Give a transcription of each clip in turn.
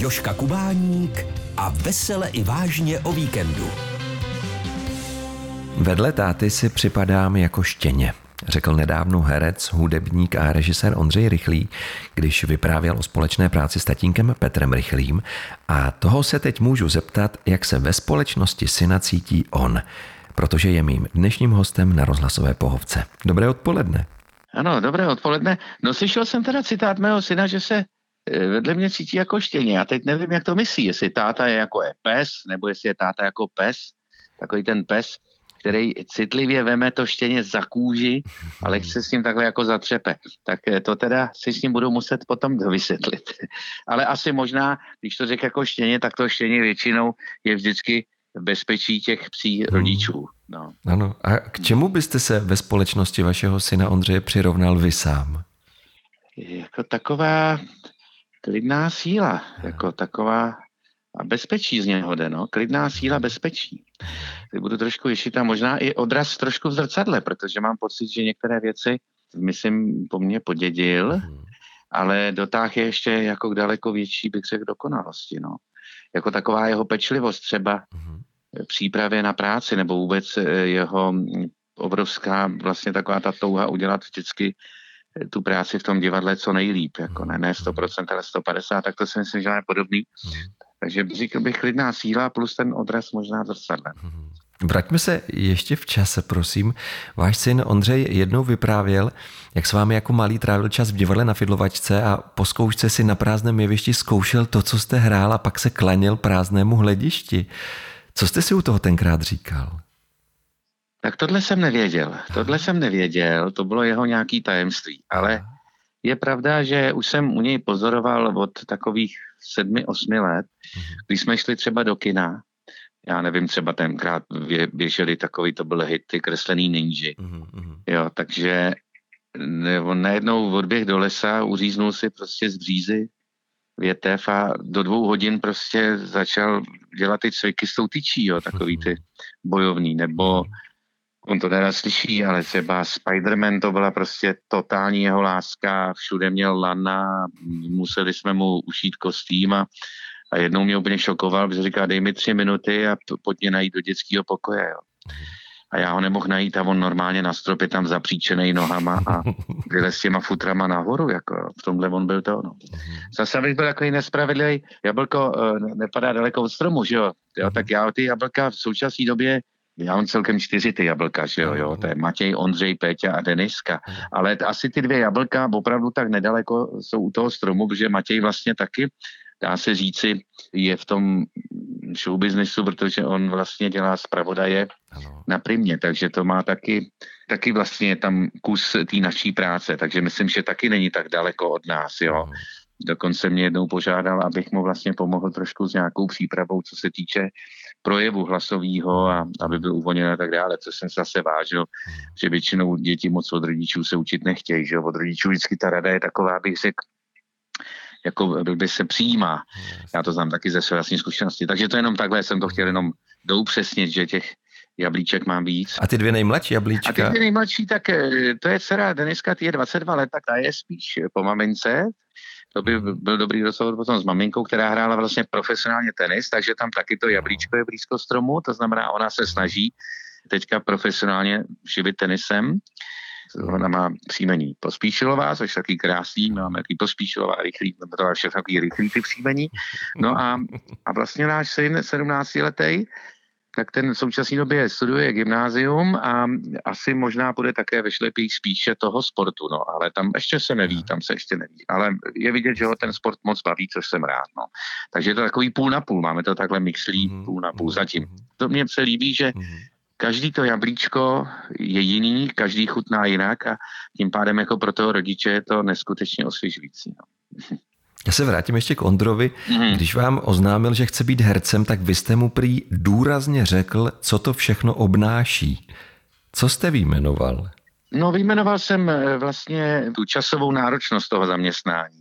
Joška Kubáník a vesele i vážně o víkendu. Vedle táty si připadám jako štěně, řekl nedávno herec, hudebník a režisér Ondřej Rychlý, když vyprávěl o společné práci s tatínkem Petrem Rychlým a toho se teď můžu zeptat, jak se ve společnosti syna cítí on, protože je mým dnešním hostem na rozhlasové pohovce. Dobré odpoledne. Ano, dobré odpoledne. No slyšel jsem teda citát mého syna, že se vedle mě cítí jako štěně. Já teď nevím, jak to myslí, jestli táta je jako je pes, nebo jestli je táta jako pes, takový ten pes, který citlivě veme to štěně za kůži, ale se s ním takhle jako zatřepe. Tak eh, to teda si s ním budu muset potom vysvětlit. ale asi možná, když to řekl jako štěně, tak to štěně většinou je vždycky bezpečí těch psí rodičů. No. Ano. A k čemu byste se ve společnosti vašeho syna Ondřeje přirovnal vy sám? Jako taková klidná síla, jako taková a bezpečí z něho jde, no. Klidná síla bezpečí. Teď budu trošku ješit a možná i odraz trošku v zrcadle, protože mám pocit, že některé věci, myslím, po mně podědil, ale dotáh je ještě jako k daleko větší, bych řekl, dokonalosti, no. Jako taková jeho pečlivost třeba přípravě na práci nebo vůbec eh, jeho obrovská vlastně taková ta touha udělat vždycky tu práci v tom divadle co nejlíp, jako ne, ne 100%, ale 150, tak to si myslím, že je podobný. Takže řekl bych klidná síla plus ten odraz možná zrcadlem. Vraťme se ještě v čase, prosím. Váš syn Ondřej jednou vyprávěl, jak s vámi jako malý trávil čas v divadle na Fidlovačce a po zkoušce si na prázdném jevišti zkoušel to, co jste hrál a pak se klanil prázdnému hledišti. Co jste si u toho tenkrát říkal? Tak tohle jsem nevěděl. Tohle jsem nevěděl, to bylo jeho nějaký tajemství. Ale je pravda, že už jsem u něj pozoroval od takových sedmi, osmi let, mhm. když jsme šli třeba do kina, já nevím, třeba tenkrát běželi takový, to byl hit, ty kreslený ninji. Mm-hmm. Jo, takže on najednou odběh do lesa, uříznul si prostě z břízy větev a do dvou hodin prostě začal dělat ty cviky s tou tyčí, jo, takový ty bojovný, nebo on to teda slyší, ale třeba Spider-Man to byla prostě totální jeho láska, všude měl lana, museli jsme mu ušít kostým a, a jednou mě úplně šokoval, protože říká, dej mi tři minuty a pojď mě najít do dětského pokoje, jo. A já ho nemohl najít a on normálně na stropě tam zapříčený nohama a vylez s těma futrama nahoru, jako v tomhle on byl to, no. Zase abych byl takový nespravedlivý, jablko uh, nepadá daleko od stromu, že jo, jo tak já ty jablka v současné době já mám celkem čtyři ty jablka, že jo, jo, to je Matěj, Ondřej, Péťa a Deniska. Ale asi ty dvě jablka opravdu tak nedaleko jsou u toho stromu, protože Matěj vlastně taky, dá se říci, je v tom showbiznesu, protože on vlastně dělá zpravodaje ano. na primě, takže to má taky, taky vlastně tam kus té naší práce, takže myslím, že taky není tak daleko od nás, jo. Ano. Dokonce mě jednou požádal, abych mu vlastně pomohl trošku s nějakou přípravou, co se týče projevu hlasového a aby byl uvolněn a tak dále, co jsem zase vážil, že většinou děti moc od rodičů se učit nechtějí, že od rodičů vždycky ta rada je taková, abych řekl, jako by se přijímá. Já to znám taky ze své vlastní zkušenosti. Takže to jenom takhle jsem to chtěl jenom doupřesnit, že těch jablíček mám víc. A ty dvě nejmladší jablíčka? A ty dvě nejmladší, tak eh, to je dcera Deniska, ty je 22 let, tak ta je spíš po mamince. To by byl dobrý rozhovor potom s maminkou, která hrála vlastně profesionálně tenis, takže tam taky to jablíčko je blízko stromu, to znamená, ona se snaží teďka profesionálně živit tenisem. Ona má příjmení Pospíšilová, což taky krásný, máme taky Pospíšilová, rychlý, to je všechno takový rychlý ty příjmení. No a, a vlastně náš syn, 17 letý, tak ten v současné době studuje gymnázium a asi možná bude také ve šlepích spíše toho sportu, no, ale tam ještě se neví, tam se ještě neví, ale je vidět, že ho ten sport moc baví, což jsem rád, no. Takže je to takový půl na půl, máme to takhle mixlí mhm, půl na půl mhm, zatím. Mhm. To mě se líbí, že každý to jablíčko je jiný, každý chutná jinak a tím pádem jako pro toho rodiče je to neskutečně osvěžující. No. Já se vrátím ještě k Ondrovi. Mm. Když vám oznámil, že chce být hercem, tak vy jste mu prý důrazně řekl, co to všechno obnáší. Co jste vyjmenoval? No, vyjmenoval jsem eh, vlastně tu časovou náročnost toho zaměstnání,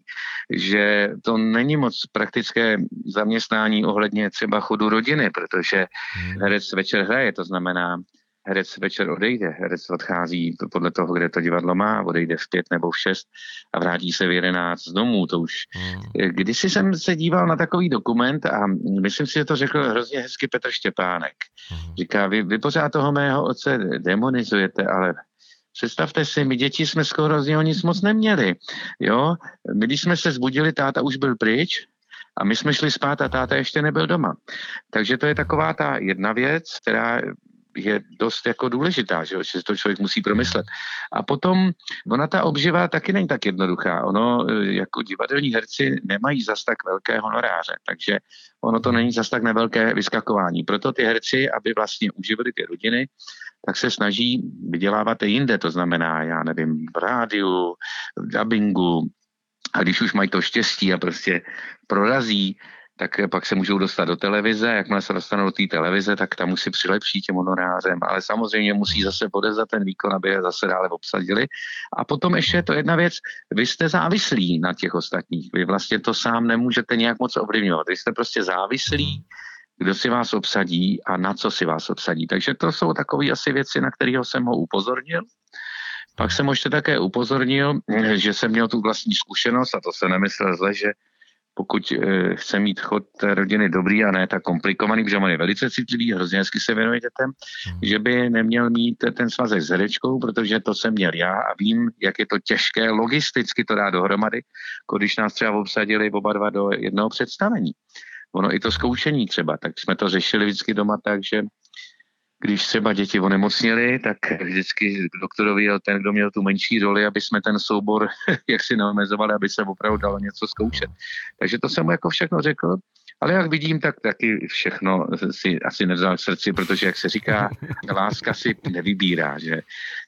že to není moc praktické zaměstnání ohledně třeba chodu rodiny, protože hmm. herec večer hraje, to znamená, herec večer odejde, herec odchází podle toho, kde to divadlo má, odejde v pět nebo v šest a vrátí se v jedenáct domů, to už. Hmm. Když jsem se díval na takový dokument a myslím si, že to řekl hrozně hezky Petr Štěpánek. Hmm. Říká, vy, vy pořád toho mého otce demonizujete, ale Představte si, my děti jsme skoro z něho nic moc neměli. Jo? My, když jsme se zbudili, táta už byl pryč, a my jsme šli spát a táta ještě nebyl doma. Takže to je taková ta jedna věc, která je dost jako důležitá, že, že to člověk musí promyslet. A potom ona ta obživa taky není tak jednoduchá. Ono jako divadelní herci nemají zas tak velké honoráře, takže ono to není zas tak nevelké vyskakování. Proto ty herci, aby vlastně uživili ty rodiny, tak se snaží vydělávat i jinde, to znamená, já nevím, v rádiu, v dubbingu, a když už mají to štěstí a prostě prorazí, tak pak se můžou dostat do televize, jakmile se dostanou do té televize, tak tam musí přilepší těm honorářem, ale samozřejmě musí zase podezat ten výkon, aby je zase dále obsadili. A potom ještě je to jedna věc, vy jste závislí na těch ostatních, vy vlastně to sám nemůžete nějak moc ovlivňovat, vy jste prostě závislí, kdo si vás obsadí a na co si vás obsadí. Takže to jsou takové asi věci, na kterého jsem ho upozornil. Pak jsem ještě také upozornil, že jsem měl tu vlastní zkušenost a to se nemyslel zle, že pokud e, chce mít chod té rodiny dobrý a ne tak komplikovaný, protože on je velice citlivý, hrozně hezky se věnuje dětem, hmm. že by neměl mít ten svazek s herečkou, protože to jsem měl já a vím, jak je to těžké logisticky to dát dohromady, když nás třeba obsadili oba dva do jednoho představení. Ono i to zkoušení třeba, tak jsme to řešili vždycky doma tak, že když třeba děti onemocněly, tak vždycky doktorovi jel ten, kdo měl tu menší roli, aby jsme ten soubor jak si neomezovali, aby se opravdu dalo něco zkoušet. Takže to jsem mu jako všechno řekl ale jak vidím, tak taky všechno si asi nevzal k srdci, protože, jak se říká, láska si nevybírá, že?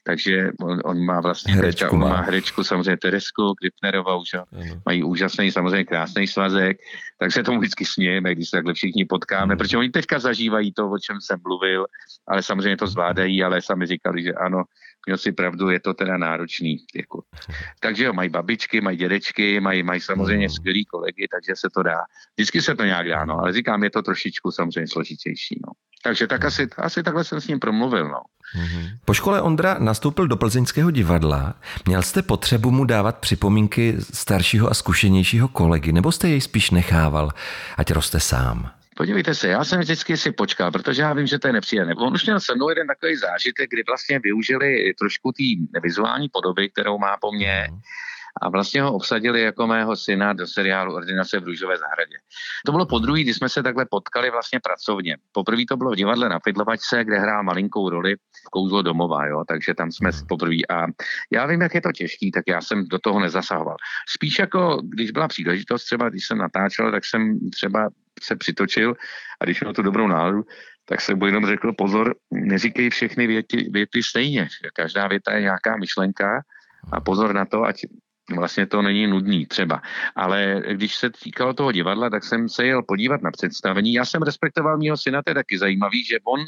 Takže on, on má vlastně herečku, teďka, on má herečku, samozřejmě Teresku Kripnerovou, že? Mají úžasný, samozřejmě krásný svazek, tak se tomu vždycky smějeme, když se takhle všichni potkáme, mm. protože oni teďka zažívají to, o čem jsem mluvil, ale samozřejmě to zvládají, ale sami říkali, že ano, měl si pravdu, je to teda náročný. Jako. Takže jo, mají babičky, mají dědečky, mají, mají samozřejmě mm. skvělý kolegy, takže se to dá. Vždycky se to nějak dá, no, ale říkám, je to trošičku samozřejmě složitější. No. Takže tak asi, asi takhle jsem s ním promluvil. No. Mhm. Po škole Ondra nastoupil do plzeňského divadla. Měl jste potřebu mu dávat připomínky staršího a zkušenějšího kolegy, nebo jste jej spíš nechával, ať roste sám? Podívejte se, já jsem vždycky si počkal, protože já vím, že to je nepříjemné. On už měl se mnou jeden takový zážitek, kdy vlastně využili trošku té vizuální podoby, kterou má po mně. A vlastně ho obsadili jako mého syna do seriálu Ordinace v Růžové zahradě. To bylo po druhý, kdy jsme se takhle potkali vlastně pracovně. Poprvé to bylo v divadle na Pidlovačce, kde hrál malinkou roli v kouzlo domova, jo, takže tam jsme hmm. poprvé. A já vím, jak je to těžký, tak já jsem do toho nezasahoval. Spíš jako, když byla příležitost, třeba když jsem natáčel, tak jsem třeba se přitočil a když měl tu dobrou náladu, tak se mu jenom řekl, pozor, neříkej všechny věty, věty stejně. Každá věta je nějaká myšlenka a pozor na to, ať vlastně to není nudný třeba. Ale když se týkalo toho divadla, tak jsem se jel podívat na představení. Já jsem respektoval mého syna, to je taky zajímavý, že on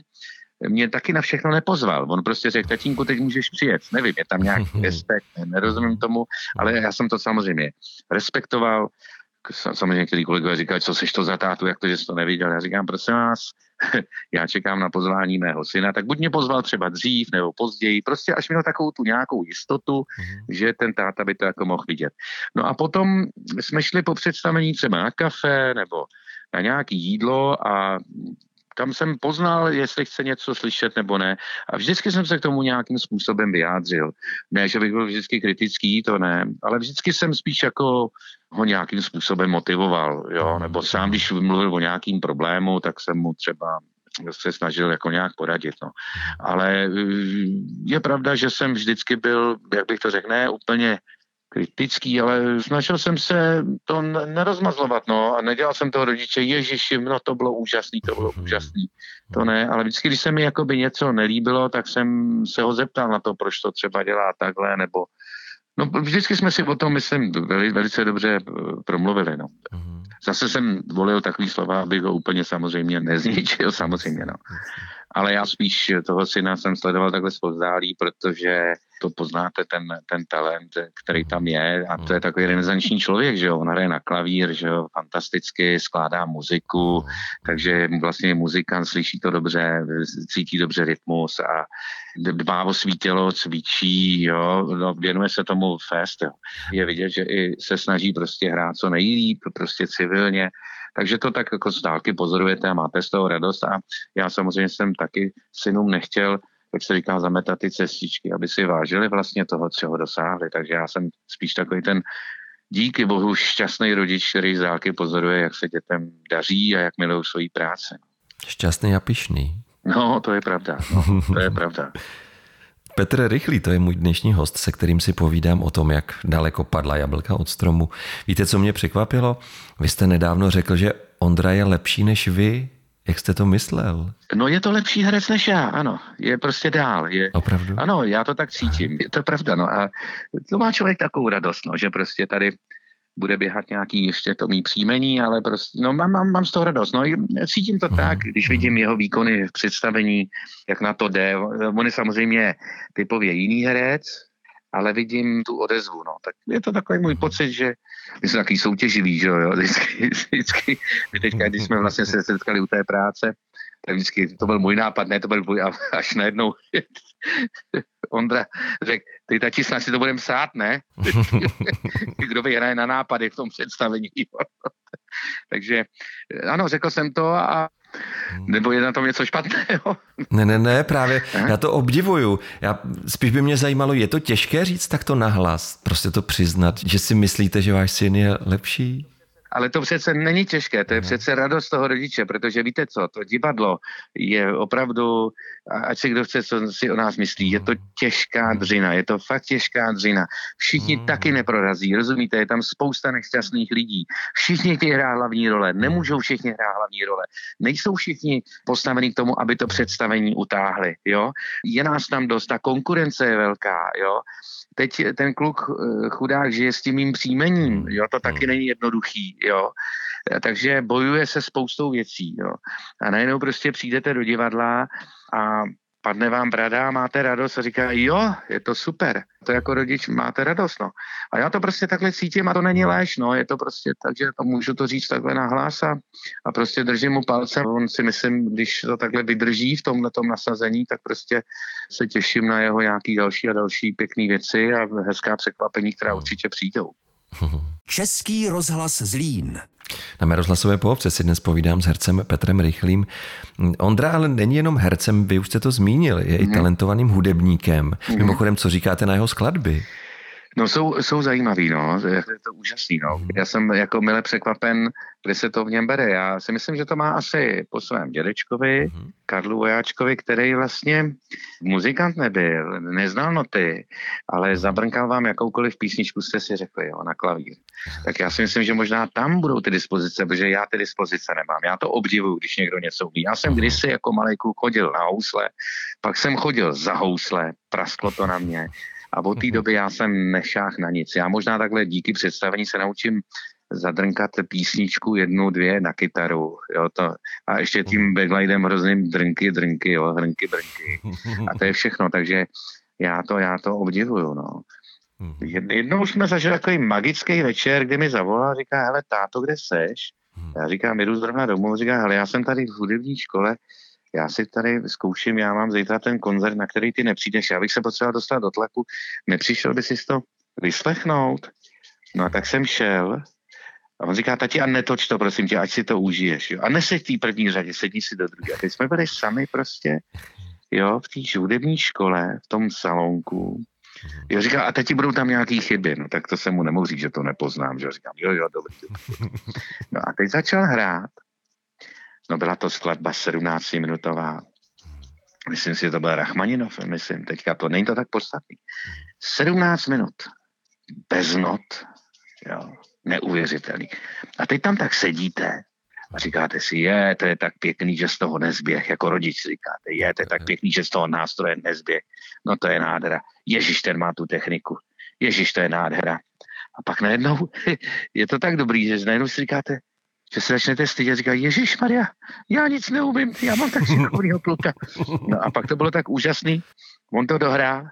mě taky na všechno nepozval. On prostě řekl, tatínku, teď můžeš přijet. Nevím, je tam nějaký respekt, nerozumím tomu, ale já jsem to samozřejmě respektoval samozřejmě někteří kolegové říkají, co seš to za tátu, jak to, že jsi to neviděl. Já říkám, prosím vás, já čekám na pozvání mého syna, tak buď mě pozval třeba dřív nebo později, prostě až měl takovou tu nějakou jistotu, mm-hmm. že ten táta by to jako mohl vidět. No a potom jsme šli po představení třeba na kafe nebo na nějaký jídlo a tam jsem poznal, jestli chce něco slyšet nebo ne. A vždycky jsem se k tomu nějakým způsobem vyjádřil. Ne, že bych byl vždycky kritický, to ne, ale vždycky jsem spíš jako ho nějakým způsobem motivoval, jo, nebo sám, když mluvil o nějakým problému, tak jsem mu třeba se snažil jako nějak poradit. No. Ale je pravda, že jsem vždycky byl, jak bych to řekl, ne úplně kritický, ale snažil jsem se to nerozmazlovat, no, a nedělal jsem toho rodiče, ježiši, no to bylo úžasný, to bylo mhm. úžasný, to ne, ale vždycky, když se mi jakoby něco nelíbilo, tak jsem se ho zeptal na to, proč to třeba dělá takhle, nebo No vždycky jsme si o tom, myslím, veli, velice dobře eh, promluvili, no. Mhm. Zase jsem volil takový slova, abych ho úplně samozřejmě nezničil, samozřejmě, no. Ale já spíš toho syna jsem sledoval takhle zpozdálí, protože to poznáte, ten, ten talent, který tam je. A to je takový renesanční člověk, že jo, on hraje na klavír, že jo, fantasticky, skládá muziku, takže vlastně muzikant slyší to dobře, cítí dobře rytmus a dbá o svý tělo, cvičí, jo, no, věnuje se tomu fest, jo. Je vidět, že i se snaží prostě hrát co nejlíp, prostě civilně, takže to tak jako z dálky pozorujete a máte z toho radost a já samozřejmě jsem taky synům nechtěl jak se říká, zametat ty cestičky, aby si vážili vlastně toho, čeho dosáhli. Takže já jsem spíš takový ten díky bohu šťastný rodič, který z dálky pozoruje, jak se dětem daří a jak milují svoji práci. Šťastný a pišný. No, to je pravda. No, to je pravda. Petr Rychlý, to je můj dnešní host, se kterým si povídám o tom, jak daleko padla jablka od stromu. Víte, co mě překvapilo? Vy jste nedávno řekl, že Ondra je lepší než vy. Jak jste to myslel? No je to lepší herec než já, ano. Je prostě dál. Je, Opravdu? Ano, já to tak cítím. Je to pravda, no. A to má člověk takovou radost, no, že prostě tady bude běhat nějaký ještě to mý příjmení, ale prostě, no mám, mám, mám z toho radost. No cítím to tak, když vidím jeho výkony v představení, jak na to jde. On je samozřejmě typově jiný herec, ale vidím tu odezvu, no. Tak je to takový můj pocit, že my jsme takový soutěživý, že jo, vždycky, vždycky, teďka, když jsme vlastně se setkali u té práce, tak vždycky to byl můj nápad, ne, to byl můj, až najednou Ondra řekl, ty tati snad si to budeme sát, ne? Kdo vyhraje na nápady v tom představení. Takže ano, řekl jsem to a nebo je na tom něco špatného? Ne, ne, ne, právě já to obdivuju. Já, spíš by mě zajímalo, je to těžké říct takto nahlas? Prostě to přiznat, že si myslíte, že váš syn je lepší? Ale to přece není těžké, to je přece radost toho rodiče, protože víte co, to divadlo je opravdu, ať si kdo chce, co si o nás myslí, je to těžká dřina, je to fakt těžká dřina. Všichni mm. taky neprorazí, rozumíte, je tam spousta nešťastných lidí. Všichni chtějí hrát hlavní role, nemůžou všichni hrát hlavní role. Nejsou všichni postavení k tomu, aby to představení utáhli, jo. Je nás tam dost, ta konkurence je velká, jo teď ten kluk eh, chudák žije s tím mým příjmením, jo, to taky není jednoduchý, jo. Takže bojuje se spoustou věcí, jo. A najednou prostě přijdete do divadla a padne vám brada máte radost a říká, jo, je to super. To jako rodič máte radost, no. A já to prostě takhle cítím a to není léž, no. Je to prostě tak, že to můžu to říct takhle nahlas a, a prostě držím mu palcem. On si myslím, když to takhle vydrží v tomhle nasazení, tak prostě se těším na jeho nějaký další a další pěkné věci a hezká překvapení, která určitě přijdou. Český rozhlas Zlín. Na mé rozhlasové pohovce si dnes povídám s hercem Petrem Rychlým. Ondra ale není jenom hercem, vy už jste to zmínil, je mm. i talentovaným hudebníkem. Mm. Mimochodem, co říkáte na jeho skladby? No jsou, jsou zajímavý, no. Je to úžasný, no. Mhm. Já jsem jako mile překvapen, kde se to v něm bere. Já si myslím, že to má asi po svém dědečkovi, mm-hmm. Karlu Vojáčkovi, který vlastně muzikant nebyl, neznal noty, ale mhm. zabrnkal vám jakoukoliv písničku, jste si řekli, jo, na klavír. Tak já si myslím, že možná tam budou ty dispozice, protože já ty dispozice nemám. Já to obdivuju, když někdo něco umí. Já jsem mhm. kdysi jako malý kluk chodil na housle, pak jsem chodil za housle, prasklo to na mě a od té doby já jsem nešách na nic. Já možná takhle díky představení se naučím zadrnkat písničku jednu, dvě na kytaru, jo, to, a ještě tím backlightem hrozným drnky, drnky, jo, hrnky, drnky. A to je všechno, takže já to, já to obdivuju, no. Jednou jsme zažili takový magický večer, kdy mi zavolal a říká, hele, táto, kde seš? Já říkám, jdu zrovna domů, říká, hele, já jsem tady v hudební škole, já si tady zkouším, já mám zítra ten koncert, na který ty nepřijdeš, já bych se potřeboval dostat do tlaku, nepřišel by si to vyslechnout? No a tak jsem šel a on říká, tati, a netoč to, prosím tě, ať si to užiješ. Jo? A neseď v té první řadě, sedni si do druhé. A teď jsme byli sami prostě, jo, v té hudební škole, v tom salonku. Jo, říká, a teď budou tam nějaký chyby. No tak to se mu nemohu říct, že to nepoznám. Že? Říkám, jo, jo, dobrý. No a teď začal hrát No byla to skladba 17-minutová. Myslím si, že to byl Rachmaninov, myslím, teďka to není to tak podstatný. 17 minut, bez not, jo, neuvěřitelný. A teď tam tak sedíte a říkáte si, je, to je tak pěkný, že z toho nezběh, jako rodič říkáte, je, to je tak pěkný, že z toho nástroje nezběh. No to je nádhera. Ježíš, ten má tu techniku. Ježíš, to je nádhera. A pak najednou je to tak dobrý, že najednou si říkáte, že se začnete stydět, říká, Ježíš Maria, já nic neumím, já mám tak šikovnýho kluka. No a pak to bylo tak úžasný, on to dohrál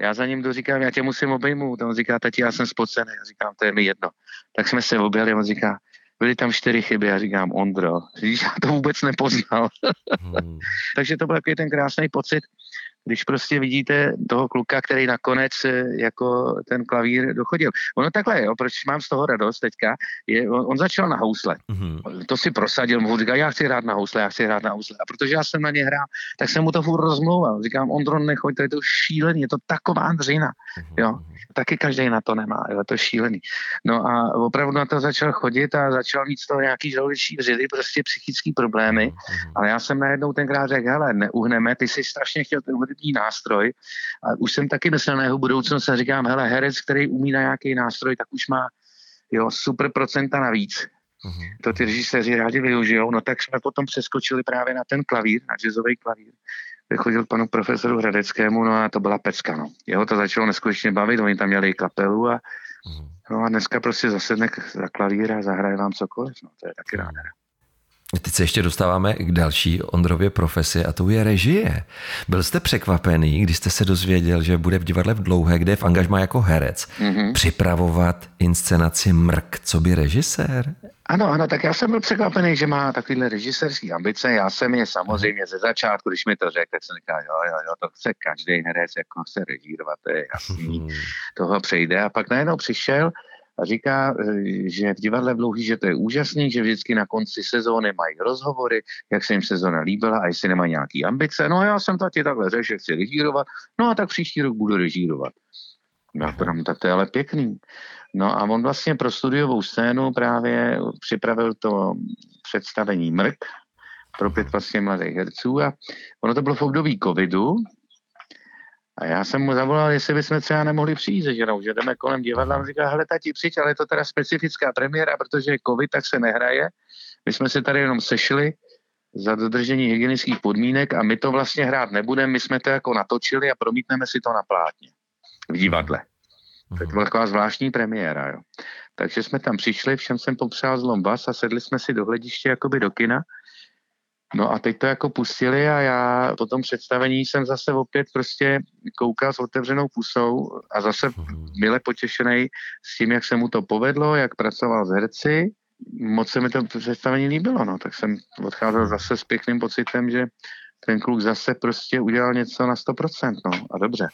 Já za ním jdu, říkám, já tě musím obejmout. On říká, tati, já jsem spocený. Já říkám, to je mi jedno. Tak jsme se objeli, on říká, byly tam čtyři chyby, já říkám, Ondro, já to vůbec nepoznal. hmm. Takže to byl takový ten krásný pocit, když prostě vidíte toho kluka, který nakonec eh, jako ten klavír dochodil. Ono takhle, jo, proč mám z toho radost teďka, je, on, on začal na housle. Mm-hmm. To si prosadil, mu říká, já chci hrát na housle, já chci hrát na housle. A protože já jsem na ně hrál, tak jsem mu to furt rozmlouval. Říkám, Ondro, nechoď, to je to šílený, je to taková dřina. Mm-hmm. Jo, taky každý na to nemá, jo, to je šílený. No a opravdu na to začal chodit a začal mít z toho nějaký žaludeční vředy, prostě psychické problémy. Mm-hmm. Ale já jsem najednou tenkrát řekl, hele, neuhneme, ty jsi strašně chtěl ten hudební nástroj. A už jsem taky myslel na jeho budoucnost a říkám, hele, herec, který umí na nějaký nástroj, tak už má jo, super procenta navíc. Mm-hmm. To ty režiséři rádi využijou. No tak jsme potom přeskočili právě na ten klavír, na jazzový klavír. Vychodil panu profesoru Hradeckému, no a to byla pecka, no. Jeho to začalo neskutečně bavit, oni tam měli kapelu a mm-hmm. no a dneska prostě zasedne za klavír a zahraje vám cokoliv, no to je taky mm-hmm. Teď se ještě dostáváme k další Ondrově profesi a to je režie. Byl jste překvapený, když jste se dozvěděl, že bude v divadle v Dlouhé, kde je v angažmá jako herec, mm-hmm. připravovat inscenaci Mrk, co by režisér? Ano, ano, tak já jsem byl překvapený, že má takovýhle režisérský ambice. Já jsem je samozřejmě ze začátku, když mi to řekl, tak jsem říkal, jo, jo, jo, to chce každý herec, jako chce režírovat, to je jasný, toho přejde. A pak najednou přišel říká, eh, že v divadle v Dlouhý, že to je úžasný, že vždycky na konci sezóny mají rozhovory, jak se jim sezóna líbila a jestli nemají nějaký ambice. No já jsem tati takhle řekl, že chci režírovat, no a tak příští rok budu režírovat. No, tam, tak to je ale pěkný. No a on vlastně pro studiovou scénu právě připravil to představení Mrk pro pět vlastně mladých herců a ono to bylo v období covidu, a já jsem mu zavolal, jestli bychom třeba nemohli přijít se ženou, že jdeme kolem divadla. On říká, hele tati, přijď, ale je to teda specifická premiéra, protože je covid, tak se nehraje. My jsme se tady jenom sešli za dodržení hygienických podmínek a my to vlastně hrát nebudeme, my jsme to jako natočili a promítneme si to na plátně v divadle. To byla taková zvláštní premiéra, jo. Takže jsme tam přišli, všem jsem popřál zlom vás a sedli jsme si do hlediště jakoby do kina No a teď to jako pustili a já po tom představení jsem zase opět prostě koukal s otevřenou pusou a zase mile potěšený s tím, jak se mu to povedlo, jak pracoval s herci. Moc se mi to představení líbilo, no. Tak jsem odcházel zase s pěkným pocitem, že ten kluk zase prostě udělal něco na 100%, no a dobře.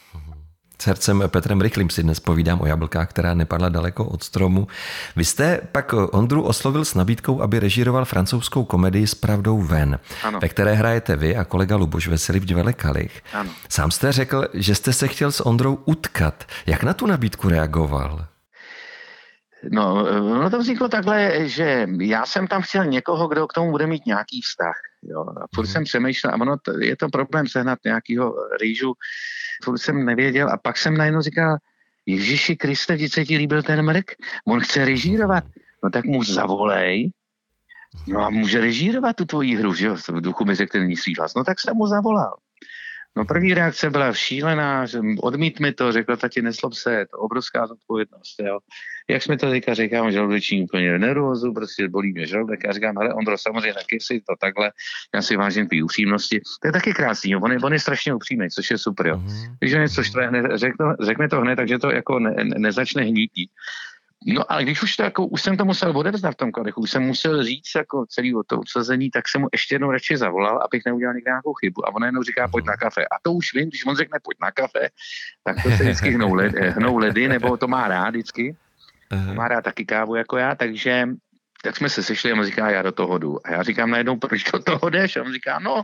S hercem Petrem Rychlým si dnes povídám o jablkách, která nepadla daleko od stromu. Vy jste pak Ondru oslovil s nabídkou, aby režíroval francouzskou komedii s pravdou ven, ano. ve které hrajete vy a kolega Luboš Veselý v divadle Kalich. Ano. Sám jste řekl, že jste se chtěl s Ondrou utkat. Jak na tu nabídku reagoval? No, ono to vzniklo takhle, že já jsem tam chtěl někoho, kdo k tomu bude mít nějaký vztah. Jo. A furt hmm. jsem přemýšlel, a ono je to problém sehnat nějakého rýžu, furt jsem nevěděl. A pak jsem najednou říkal, Ježíši Kriste, vždyť se ti líbil ten mrk, on chce režírovat, no tak mu zavolej, no a může režírovat tu tvoji hru, že jo, v duchu mi řekl ten nízký hlas, no tak jsem mu zavolal. No první reakce byla šílená, že odmít mi to, řekl tati, neslob se, je to obrovská zodpovědnost, jo. Jak jsme to teďka říkám, žaludeční úplně nervózu, prostě bolí mě žaludek. Já říkám, hele Ondro, samozřejmě taky si to takhle, já si vážím té upřímnosti. To je taky krásný, jo. On, je, on je strašně upřímný, což je super, jo. Mhm. Když on něco štve, řekne, řekne to hned, takže to jako ne, ne, nezačne hnítí. No ale když už to jako, už jsem to musel odevzdat v tom kadechu, už jsem musel říct jako celý o to odsazení, tak jsem mu ještě jednou radši zavolal, abych neudělal někde nějakou chybu. A on jenom říká, pojď na kafe. A to už vím, když on řekne, pojď na kafe, tak to se vždycky hnou, led, hnou ledy, nebo to má rád vždycky. Má rád taky kávu jako já, takže tak jsme se sešli a on říká, já do toho jdu. A já říkám najednou, proč do toho jdeš? A on říká, no,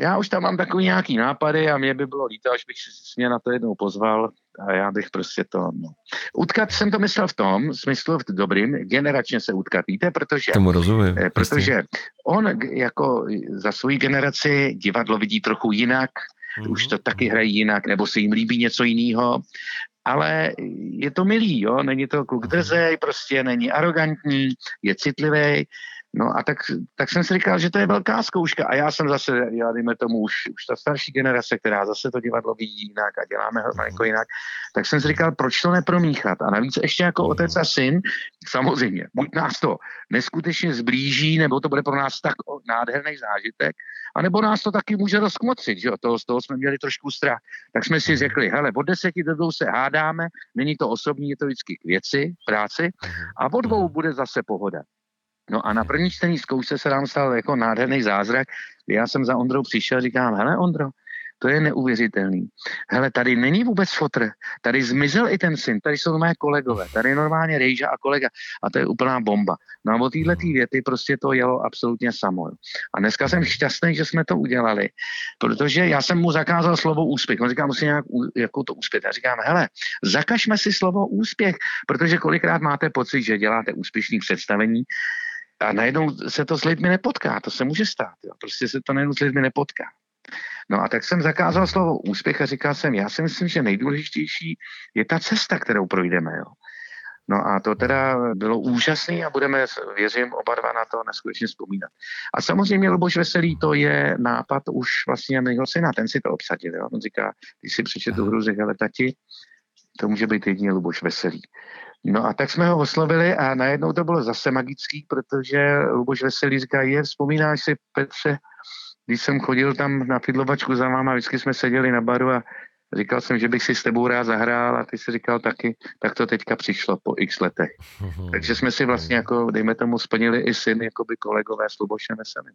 já už tam mám takový nějaký nápady a mě by bylo líto, až bych se mě na to jednou pozval a já bych prostě to, no. Utkat jsem to myslel v tom, smyslu v dobrým, generačně se utkat, víte, protože... Tomu rozumím. Eh, protože on jako za svoji generaci divadlo vidí trochu jinak, mm-hmm. už to taky hrají jinak, nebo se jim líbí něco jiného, ale je to milý, jo, není to kluk drzej, prostě není arrogantní, je citlivý, No a tak, tak jsem si říkal, že to je velká zkouška. A já jsem zase, já dejme tomu už, už ta starší generace, která zase to divadlo vidí jinak a děláme ho jako jinak, tak jsem si říkal, proč to nepromíchat? A navíc ještě jako otec a syn, samozřejmě, buď nás to neskutečně zblíží, nebo to bude pro nás tak nádherný zážitek, anebo nás to taky může rozkmocit, že jo, toho, z toho jsme měli trošku strach. Tak jsme si řekli, hele, od deseti do dvou se hádáme, není to osobní, je to vždycky k věci, práci a od dvou bude zase pohoda. No a na první čtení zkoušce se nám stal jako nádherný zázrak. Já jsem za Ondrou přišel a říkám, hele Ondro, to je neuvěřitelný. Hele, tady není vůbec fotr, tady zmizel i ten syn, tady jsou mé kolegové, tady je normálně Rejža a kolega a to je úplná bomba. No a od téhle věty prostě to jelo absolutně samo. A dneska jsem šťastný, že jsme to udělali, protože já jsem mu zakázal slovo úspěch. On říká, musím nějak jako to úspěch. Já říkám, hele, zakažme si slovo úspěch, protože kolikrát máte pocit, že děláte úspěšný představení, a najednou se to s lidmi nepotká, to se může stát. Jo. Prostě se to najednou s lidmi nepotká. No a tak jsem zakázal slovo úspěch a říkal jsem, já si myslím, že nejdůležitější je ta cesta, kterou projdeme. Jo. No a to teda bylo úžasné a budeme, věřím, oba dva na to neskutečně vzpomínat. A samozřejmě Luboš Veselý, to je nápad už vlastně mého syna, ten si to obsadil. Jo. On říká, když si přečetl hru, řekl, ale tati, to může být jedině Luboš Veselý. No a tak jsme ho oslovili a najednou to bylo zase magický, protože Luboš Veselý říká, je, vzpomínáš si Petře, když jsem chodil tam na fidlovačku za váma, vždycky jsme seděli na baru a říkal jsem, že bych si s tebou rád zahrál a ty si říkal taky, tak to teďka přišlo po x letech. Takže jsme si vlastně jako, dejme tomu, splnili i syn, jako by kolegové s Lubošem Veselým.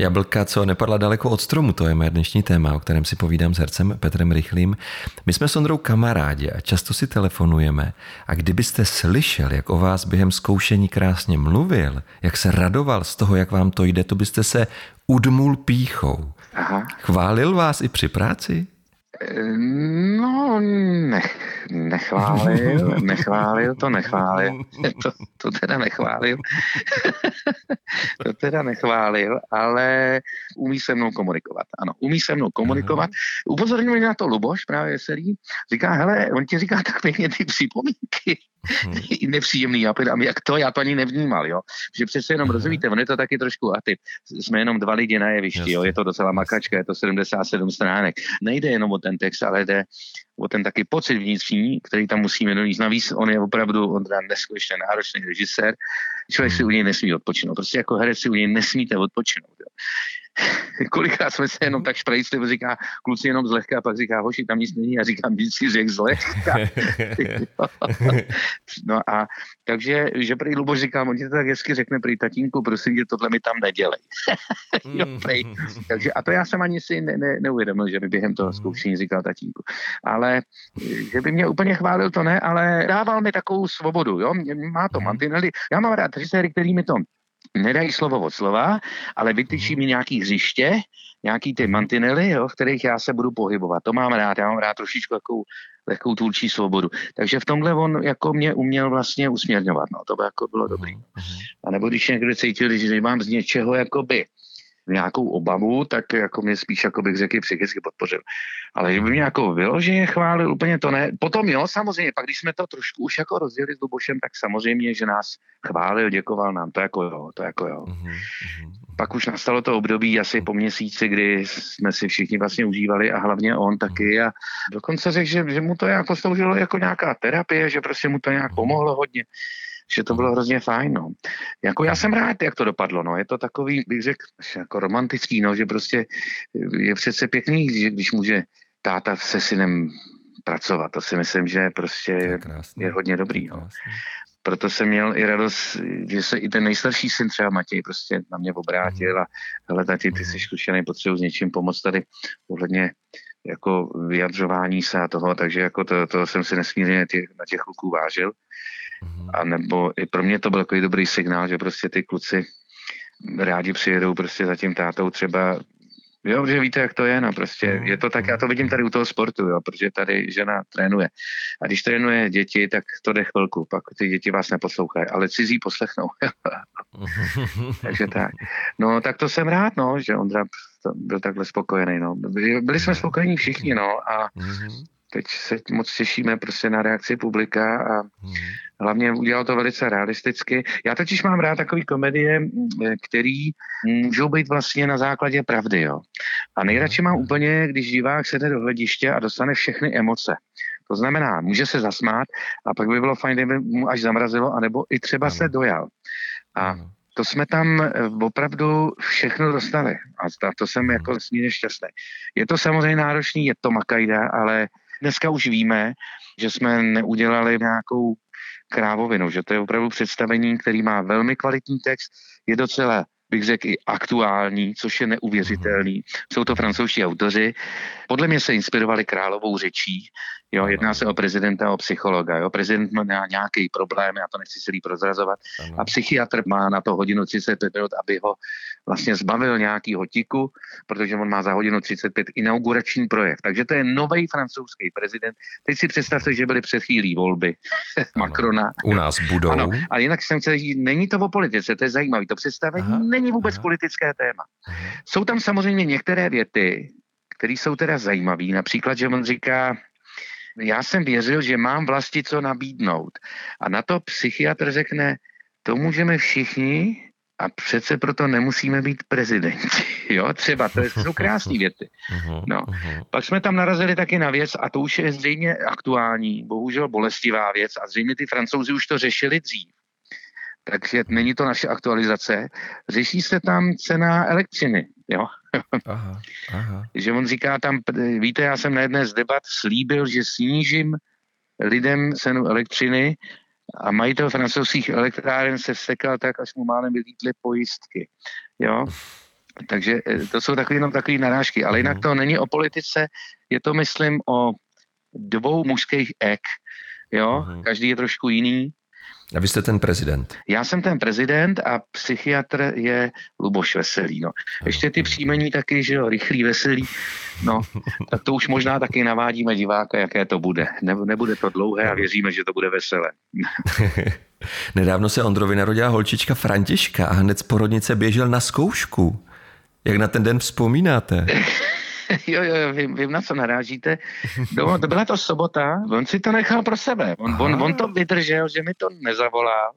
Jablka, co nepadla daleko od stromu, to je moje dnešní téma, o kterém si povídám s hercem Petrem Rychlým. My jsme s Ondrou kamarádi a často si telefonujeme a kdybyste slyšel, jak o vás během zkoušení krásně mluvil, jak se radoval z toho, jak vám to jde, to byste se udmul píchou. Aha. Chválil vás i při práci? No, ne, nechválil, nechválil, to nechválil, to, to teda nechválil, to teda nechválil, ale umí se mnou komunikovat, ano, umí se mnou komunikovat. Upozorňuje na to Luboš, právě veselý, říká, hele, on ti říká tak pěkně ty připomínky, hmm. nepříjemný, a jak to, já to ani nevnímal, jo, že přece jenom, hmm. rozumíte, on je to taky trošku a ty, jsme jenom dva lidi na jevišti, jo, je to docela makačka, je to 77 stránek, nejde jenom o ten text, ale jde o ten taky pocit vnitřní, který tam musíme donést. Navíc on je opravdu, on teda neskutečně náročný režisér, člověk si u něj nesmí odpočinout. Prostě jako herec si u něj nesmíte odpočinout. Jo. kolikrát jsme se jenom tak šprejcli, říká kluci jenom zlehka a pak říká hoši, tam nic není a říkám, si řekl zlehka. no a takže, že prý Luboš říká, on ti to tak hezky řekne, prý tatínku, prosím tě, tohle mi tam nedělej. jo, prý. takže a to já jsem ani si ne, ne, neuvědomil, že by během toho zkoušení říkal tatínku. Ale že by mě úplně chválil, to ne, ale dával mi takovou svobodu, jo, má to mantinely. Já mám rád režiséry, který mi to nedají slovo od slova, ale vytyčí mi nějaký hřiště, nějaký ty mantinely, jo, v kterých já se budu pohybovat. To mám rád, já mám rád trošičku takovou lehkou tvůrčí svobodu. Takže v tomhle on jako mě uměl vlastně usměrňovat, no, to by jako bylo dobrý. A nebo když někdo cítil, že mám z něčeho jakoby nějakou obavu, tak jako mě spíš, jako bych řekl, psychicky podpořil. Ale že by mě jako vyloženě chválil, úplně to ne. Potom jo, samozřejmě, pak když jsme to trošku už jako rozdělili s Lubošem, tak samozřejmě, že nás chválil, děkoval nám, to jako jo, to jako jo. Mm-hmm. Pak už nastalo to období asi po měsíci, kdy jsme si všichni vlastně užívali a hlavně on taky a dokonce řekl, že, že mu to jako sloužilo jako nějaká terapie, že prostě mu to nějak pomohlo hodně že to bylo hrozně fajn. No. Jako já jsem rád, jak to dopadlo. No. Je to takový, bych řekl, jako romantický, no, že prostě je přece pěkný, že když může táta se synem pracovat. To si myslím, že prostě je, je hodně dobrý. No. Proto jsem měl i radost, že se i ten nejstarší syn třeba Matěj prostě na mě obrátil mhm. a hele tati, ty jsi mhm. zkušený, potřebuji s něčím pomoct tady ohledně jako vyjadřování se a toho, takže jako to, to jsem si nesmírně těch, na těch kluků vážil. Mm-hmm. A nebo i pro mě to byl takový dobrý signál, že prostě ty kluci rádi přijedou prostě za tím tátou třeba Jo, že víte, jak to je, no prostě mhm. je to tak, já to vidím tady u toho sportu, jo, protože tady žena trénuje. A když trénuje děti, tak to jde chvilku, pak ty děti vás neposlouchají, ale cizí poslechnou. Takže tak. No, tak to jsem rád, no, že Ondra byl takhle spokojený, no. Byli jsme spokojení všichni, no, a mm-hmm teď se moc těšíme prostě na reakci publika a hmm. hlavně udělal to velice realisticky. Já totiž mám rád takový komedie, který můžou být vlastně na základě pravdy, jo. A nejradši mám úplně, když divák sede do hlediště a dostane všechny emoce. To znamená, může se zasmát a pak by bylo fajn, kdyby mu až zamrazilo, anebo i třeba se dojal. A to jsme tam eh, opravdu všechno dostali. A to jsem jako nesmírně šťastný. Je to samozřejmě náročný, je to makajda, ale dneska už víme, že jsme neudělali nějakou krávovinu, že to je opravdu představení, který má velmi kvalitní text, je docela bych řekl, i aktuální, což je neuvěřitelný. Jsou to francouzští autoři. Podle mě se inspirovali královou řečí. Jo, jedná se o prezidenta, o psychologa. Jo. Prezident má nějaký problém, já to nechci celý prozrazovat. A psychiatr má na to hodinu 35 minut, aby ho vlastně zbavil nějakýho tiku, protože on má za hodinu 35 inaugurační projev. Takže to je nový francouzský prezident. Teď si představte, že byly před chvílí volby Macrona. U nás budou. Ano. A jinak jsem chtěl říct, není to o politice, to je zajímavé. To představení Aha. není vůbec Aha. politické téma. Jsou tam samozřejmě některé věty, které jsou teda zajímavé. Například, že on říká, já jsem věřil, že mám vlasti co nabídnout. A na to psychiatr řekne, to můžeme všichni, a přece proto nemusíme být prezidenti. Jo, třeba, to jsou krásné věty. Mhm, no. Mhm. Pak jsme tam narazili taky na věc, a to už je zřejmě aktuální, bohužel bolestivá věc, a zřejmě ty francouzi už to řešili dřív. Takže není to naše aktualizace. Řeší se tam cena elektřiny. Jo? Aha, aha. že on říká tam, víte, já jsem na jedné z debat slíbil, že snížím lidem cenu elektřiny a majitel francouzských elektráren se vsekal tak, až mu málem vylítly pojistky. Jo? Takže eh, to jsou takové jenom takové narážky. Ale jinak mhm. to není o politice, je to, myslím, o dvou mužských ek. Jo? Mhm. Každý je trošku jiný. A vy jste ten prezident. Já jsem ten prezident a psychiatr je Luboš Veselý. No. Ještě ty příjmení taky, že jo, rychlý, veselý. No, tak to už možná taky navádíme diváka, jaké to bude. Ne, nebude to dlouhé a věříme, že to bude veselé. Nedávno se Ondrovi narodila holčička Františka a hned z porodnice běžel na zkoušku. Jak na ten den vzpomínáte? jo, jo, vím, vím, na co narážíte. No, to byla to sobota, on si to nechal pro sebe. On, on, on to vydržel, že mi to nezavolal.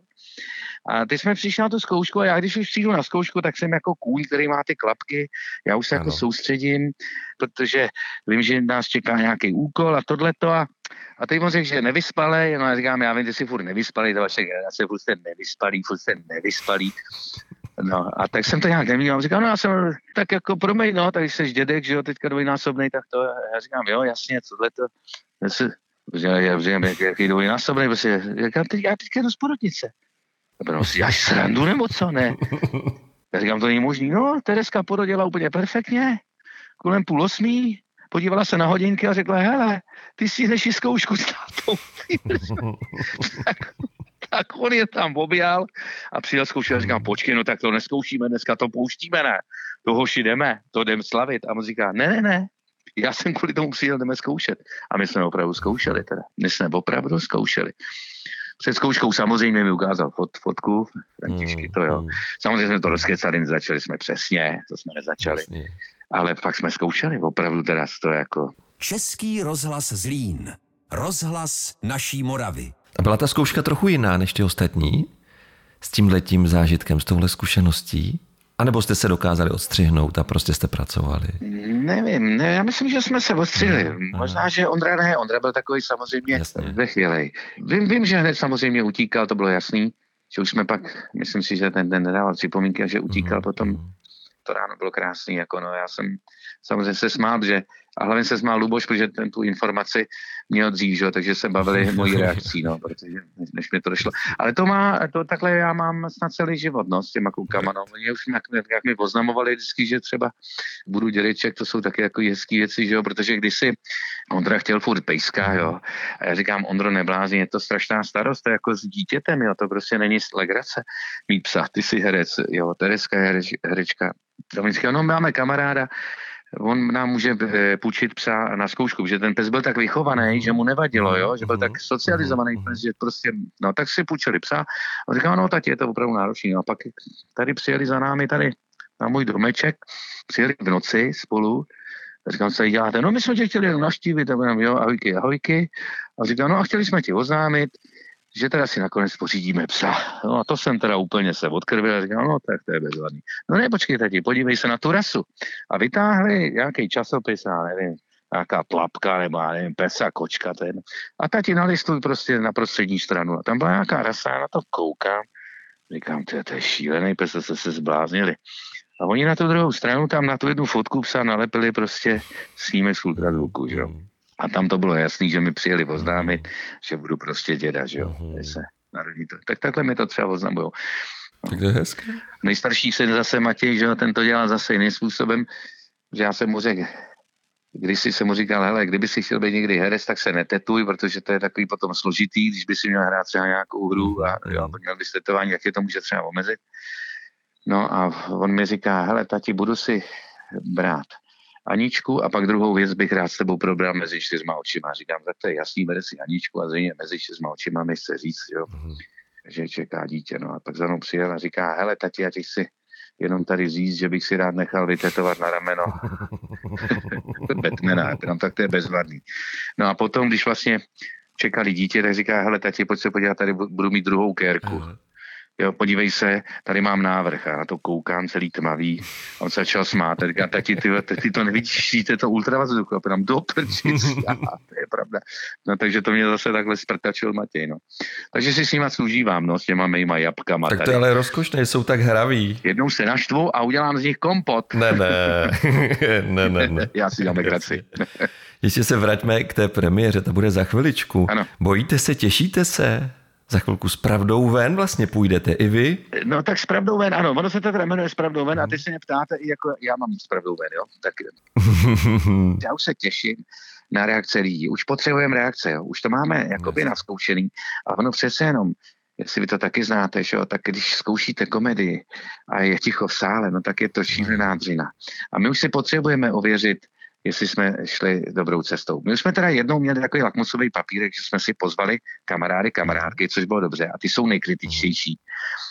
A ty jsme přišli na tu zkoušku a já když už přijdu na zkoušku, tak jsem jako kůň, který má ty klapky. Já už se jako ano. jako soustředím, protože vím, že nás čeká nějaký úkol a tohleto. A, a teď on řekl, že nevyspalej, no já říkám, já vím, ty jsi furt nevyspalý, to vaše generace, furt jste nevyspalý, furt jste nevyspalý. No a tak jsem to nějak neměl. Říkám, no já jsem tak jako promiň, no, tak jsi dědek, že jo, teďka dvojnásobný, tak to, já říkám, jo, jasně, tohle to, já, já říkám, jak, jaký dvojnásobný, prostě, říkám, teď, já teďka jdu z porodnice. A no, si až srandu nebo co, ne? Já říkám, to není možný. No, Tereska porodila úplně perfektně, kolem půl osmí, podívala se na hodinky a řekla, hele, ty si neši zkoušku s tátou. tak, tak on je tam objal a přijel zkoušet a říkám, počkej, no tak to neskoušíme, dneska to pouštíme, ne? To hoši jdeme, to jdeme slavit. A on říká, ne, ne, ne, já jsem kvůli tomu přijel, jdeme zkoušet. A my jsme opravdu zkoušeli teda. My jsme opravdu zkoušeli. Před zkouškou samozřejmě mi ukázal fot, fotku, Františky to jo. Mm. Samozřejmě jsme to rozkecali, nezačali jsme přesně, to jsme nezačali. Jasně. Ale pak jsme zkoušeli opravdu teda to jako... Český rozhlas Zlín. Rozhlas naší Moravy. A byla ta zkouška trochu jiná než ty ostatní? S tím letím zážitkem, s touhle zkušeností? A nebo jste se dokázali odstřihnout a prostě jste pracovali? Nevím, ne, já myslím, že jsme se odstřihli. Aha, Možná, že Ondra ne, Ondra byl takový samozřejmě Jasně. ve chvíli. Vím, vím, že hned samozřejmě utíkal, to bylo jasný, že už jsme pak, myslím si, že ten den nedával připomínky a že utíkal uh-huh, potom. Uh-huh. To ráno bylo krásný, jako no, já jsem samozřejmě se smál, že a hlavně se smál Luboš, protože ten tu informaci měl dřív, že? takže se bavili mojí reakcí, no, protože než mi to došlo. Ale to má, to takhle já mám snad celý život, no, s těma klukama, no. Oni už jak, jak mi oznamovali vždycky, že třeba budu dědeček, to jsou taky jako hezký věci, že jo, protože když si Ondra chtěl furt pejska, jo, a já říkám, Ondro, neblázni, je to strašná starost, to je jako s dítětem, jo, to prostě není legrace mít psa, ty jsi herec, jo, Tereska je hereč, herečka. Říkají, no, máme kamaráda, on nám může eh, půjčit psa na zkoušku, že ten pes byl tak vychovaný, že mu nevadilo, jo? že byl tak socializovaný pes, že prostě, no tak si půjčili psa a říkal, no tati, je to opravdu náročný. No, a pak tady přijeli za námi tady na můj domeček, přijeli v noci spolu Říkám, co děláte? No my jsme tě chtěli jenom naštívit, a jenom, jo, ahojky, ahojky. A říkám, no a chtěli jsme ti oznámit, že teda si nakonec pořídíme psa. No a to jsem teda úplně se odkrvil a říkal, no tak to je bezvadný. No ne, počkej, tati, podívej se na tu rasu. A vytáhli nějaký časopis, já nevím, nějaká tlapka nebo já nevím, pesa, kočka, ten. A tati nalistuj prostě na prostřední stranu. A tam byla nějaká rasa, já na to koukám. Říkám, to je, to je šílený pes, se se zbláznili. A oni na tu druhou stranu tam na tu jednu fotku psa nalepili prostě snímek z ultrazvuku, že jo. A tam to bylo jasný, že mi přijeli oznámit, že budu prostě děda, že jo. Uh-huh. Se narodí to. Tak takhle mi to třeba oznamujou. Tak to je hezké. Nejstarší syn zase Matěj, že jo, ten to dělá zase jiným způsobem, že já jsem mu řekl, když si se mu říkal, hele, kdyby si chtěl být někdy herec, tak se netetuj, protože to je takový potom složitý, když by si měl hrát třeba nějakou hru a jo, měl bys tetování, jak je to může třeba omezit. No a on mi říká, hele, tati, budu si brát Aničku a pak druhou věc bych rád s tebou probral mezi čtyřma očima. Říkám, tak to je jasný, bere si Aničku a zřejmě mezi čtyřma očima mi chce říct, jo, mm. že čeká dítě. No a pak za mnou přijel a říká, hele, tati, já ti chci jenom tady říct, že bych si rád nechal vytetovat na rameno Batmana, tam tak to je bezvadný. No a potom, když vlastně čekali dítě, tak říká, hele tati, pojď se podívat, tady budu mít druhou kérku jo, podívej se, tady mám návrh a na to koukám celý tmavý. On se začal smát a říká, tati, ty, ty to nevidíš, to je to ultravazduchu. A tam do prčic. to je pravda. No takže to mě zase takhle sprtačil Matěj, no. Takže si s nima služívám, no, s těma mýma jabkama. Tak to je ale rozkošné, jsou tak hraví. Jednou se naštvu a udělám z nich kompot. Ne, ne, ne, ne, ne. Já si dám legraci. Ještě se vraťme k té premiéře, to bude za chviličku. Ano. Bojíte se, těšíte se? Za chvilku s pravdou ven vlastně půjdete i vy? No tak s pravdou ven, ano. Ono se to teda jmenuje s pravdou ven a ty se mě ptáte i jako já mám s pravdou ven, jo. Tak já už se těším na reakce lidí. Už potřebujeme reakce, jo. Už to máme jakoby naskoušený. A ono přece jenom, jestli vy to taky znáte, že jo, tak když zkoušíte komedii a je ticho v sále, no tak je to šílená dřina. A my už si potřebujeme ověřit, jestli jsme šli dobrou cestou. My jsme teda jednou měli takový lakmusový papírek, že jsme si pozvali kamarády, kamarádky, což bylo dobře a ty jsou nejkritičtější.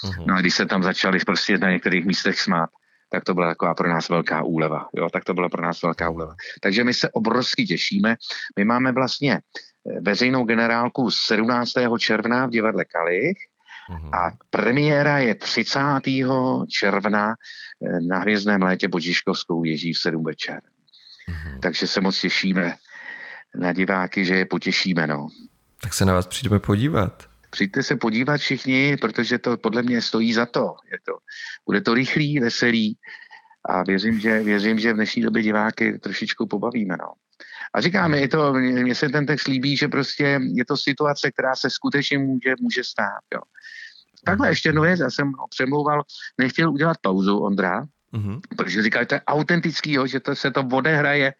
Mhm. No a když se tam začali prostě na některých místech smát, tak to byla taková pro nás velká úleva. Jo, tak to byla pro nás velká úleva. Takže my se obrovsky těšíme. My máme vlastně eh, veřejnou generálku 17. června v divadle Kalich mhm. a premiéra je 30. června eh, na Hvězdném létě pod Žižkovskou věží v 7 večer. Mm-hmm. Takže se moc těšíme na diváky, že je potěšíme. No. Tak se na vás přijdeme podívat. Přijďte se podívat všichni, protože to podle mě stojí za to. Je to bude to rychlý, veselý a věřím, že, věřím, že v dnešní době diváky trošičku pobavíme. No. A říkáme, je to, mně se ten text líbí, že prostě je to situace, která se skutečně může, může stát. Jo. Takhle ještě jednu věc, já jsem ho přemlouval, nechtěl udělat pauzu Ondra, Mm-hmm. Protože říkali, to je autentický, jo, že to se to odehraje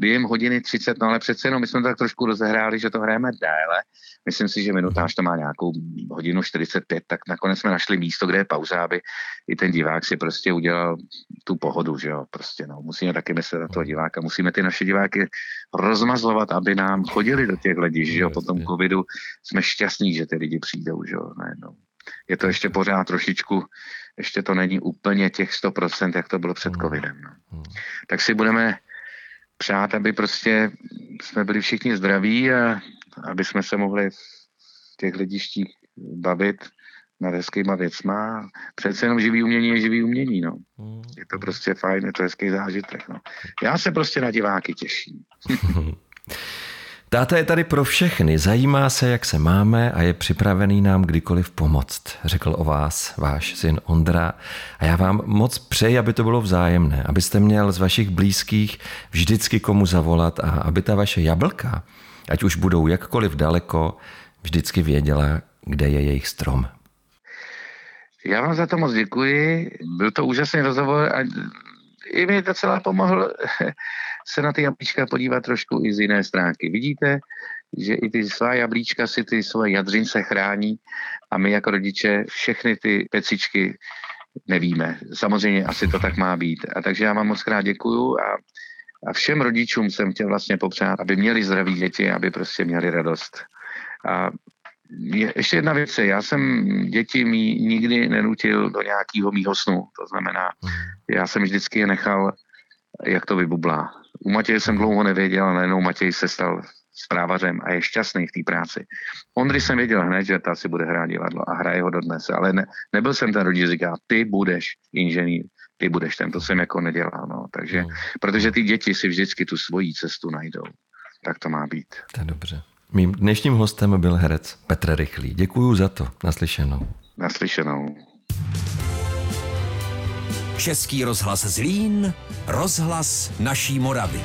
během hodiny 30, no ale přece jenom my jsme to tak trošku rozehráli, že to hrajeme déle. Myslím si, že minutáž to má nějakou hodinu 45, tak nakonec jsme našli místo, kde je pauza, aby i ten divák si prostě udělal tu pohodu, že jo, prostě no, musíme taky myslet na toho diváka, musíme ty naše diváky rozmazlovat, aby nám chodili do těch hledišť, že jo, po tom covidu jsme šťastní, že ty lidi přijdou, že jo, najednou. Je to ještě pořád trošičku ještě to není úplně těch 100%, jak to bylo před hmm. covidem. No. Hmm. Tak si budeme přát, aby prostě jsme byli všichni zdraví a aby jsme se mohli v těch lidištích bavit nad hezkýma věcma. Přece jenom živý umění je živý umění, no. Hmm. Je to prostě fajn, je to hezký zážitek, no. Já se prostě na diváky těším. Táta je tady pro všechny, zajímá se, jak se máme a je připravený nám kdykoliv pomoct, řekl o vás váš syn Ondra. A já vám moc přeji, aby to bylo vzájemné, abyste měl z vašich blízkých vždycky komu zavolat a aby ta vaše jablka, ať už budou jakkoliv daleko, vždycky věděla, kde je jejich strom. Já vám za to moc děkuji. Byl to úžasný rozhovor a i mi docela pomohl se na ty jablíčka podívat trošku i z jiné stránky. Vidíte, že i ty svá jablíčka si ty svoje jadřince chrání a my jako rodiče všechny ty pecičky nevíme. Samozřejmě asi to tak má být. A takže já vám moc krát děkuju a, a všem rodičům jsem chtěl vlastně popřát, aby měli zdraví děti, aby prostě měli radost. A je, ještě jedna věc, já jsem děti mý nikdy nenutil do nějakého mýho snu. To znamená, mhm. já jsem vždycky je nechal, jak to vybublá. U Matěje jsem dlouho nevěděl, ale najednou Matěj se stal zprávařem a je šťastný v té práci. Ondry jsem věděl hned, že ta si bude hrát divadlo a hraje ho dodnes, ale ne, nebyl jsem ten rodič, říká, ty budeš inženýr, ty budeš ten, to jsem jako nedělal, no. Takže, no. protože ty děti si vždycky tu svoji cestu najdou. Tak to má být. To je dobře. Mým dnešním hostem byl herec Petr Rychlý. Děkuju za to. Naslyšenou. Naslyšenou. Český rozhlas Zlín, rozhlas naší Moravy.